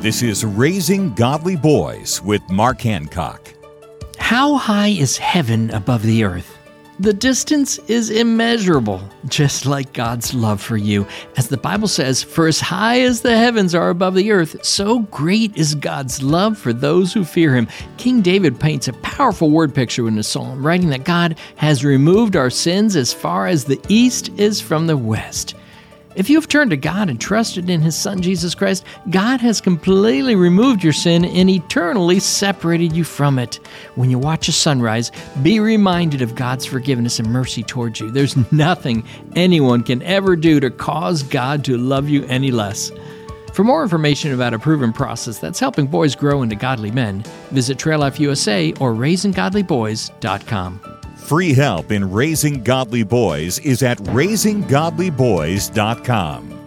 This is Raising Godly Boys with Mark Hancock. How high is heaven above the earth? The distance is immeasurable, just like God's love for you. As the Bible says, For as high as the heavens are above the earth, so great is God's love for those who fear Him. King David paints a powerful word picture in the psalm, writing that God has removed our sins as far as the east is from the west. If you have turned to God and trusted in His Son Jesus Christ, God has completely removed your sin and eternally separated you from it. When you watch a sunrise, be reminded of God's forgiveness and mercy towards you. There's nothing anyone can ever do to cause God to love you any less. For more information about a proven process that's helping boys grow into godly men, visit Trail Life USA or RaisingGodlyBoys.com. Free help in raising godly boys is at raisinggodlyboys.com.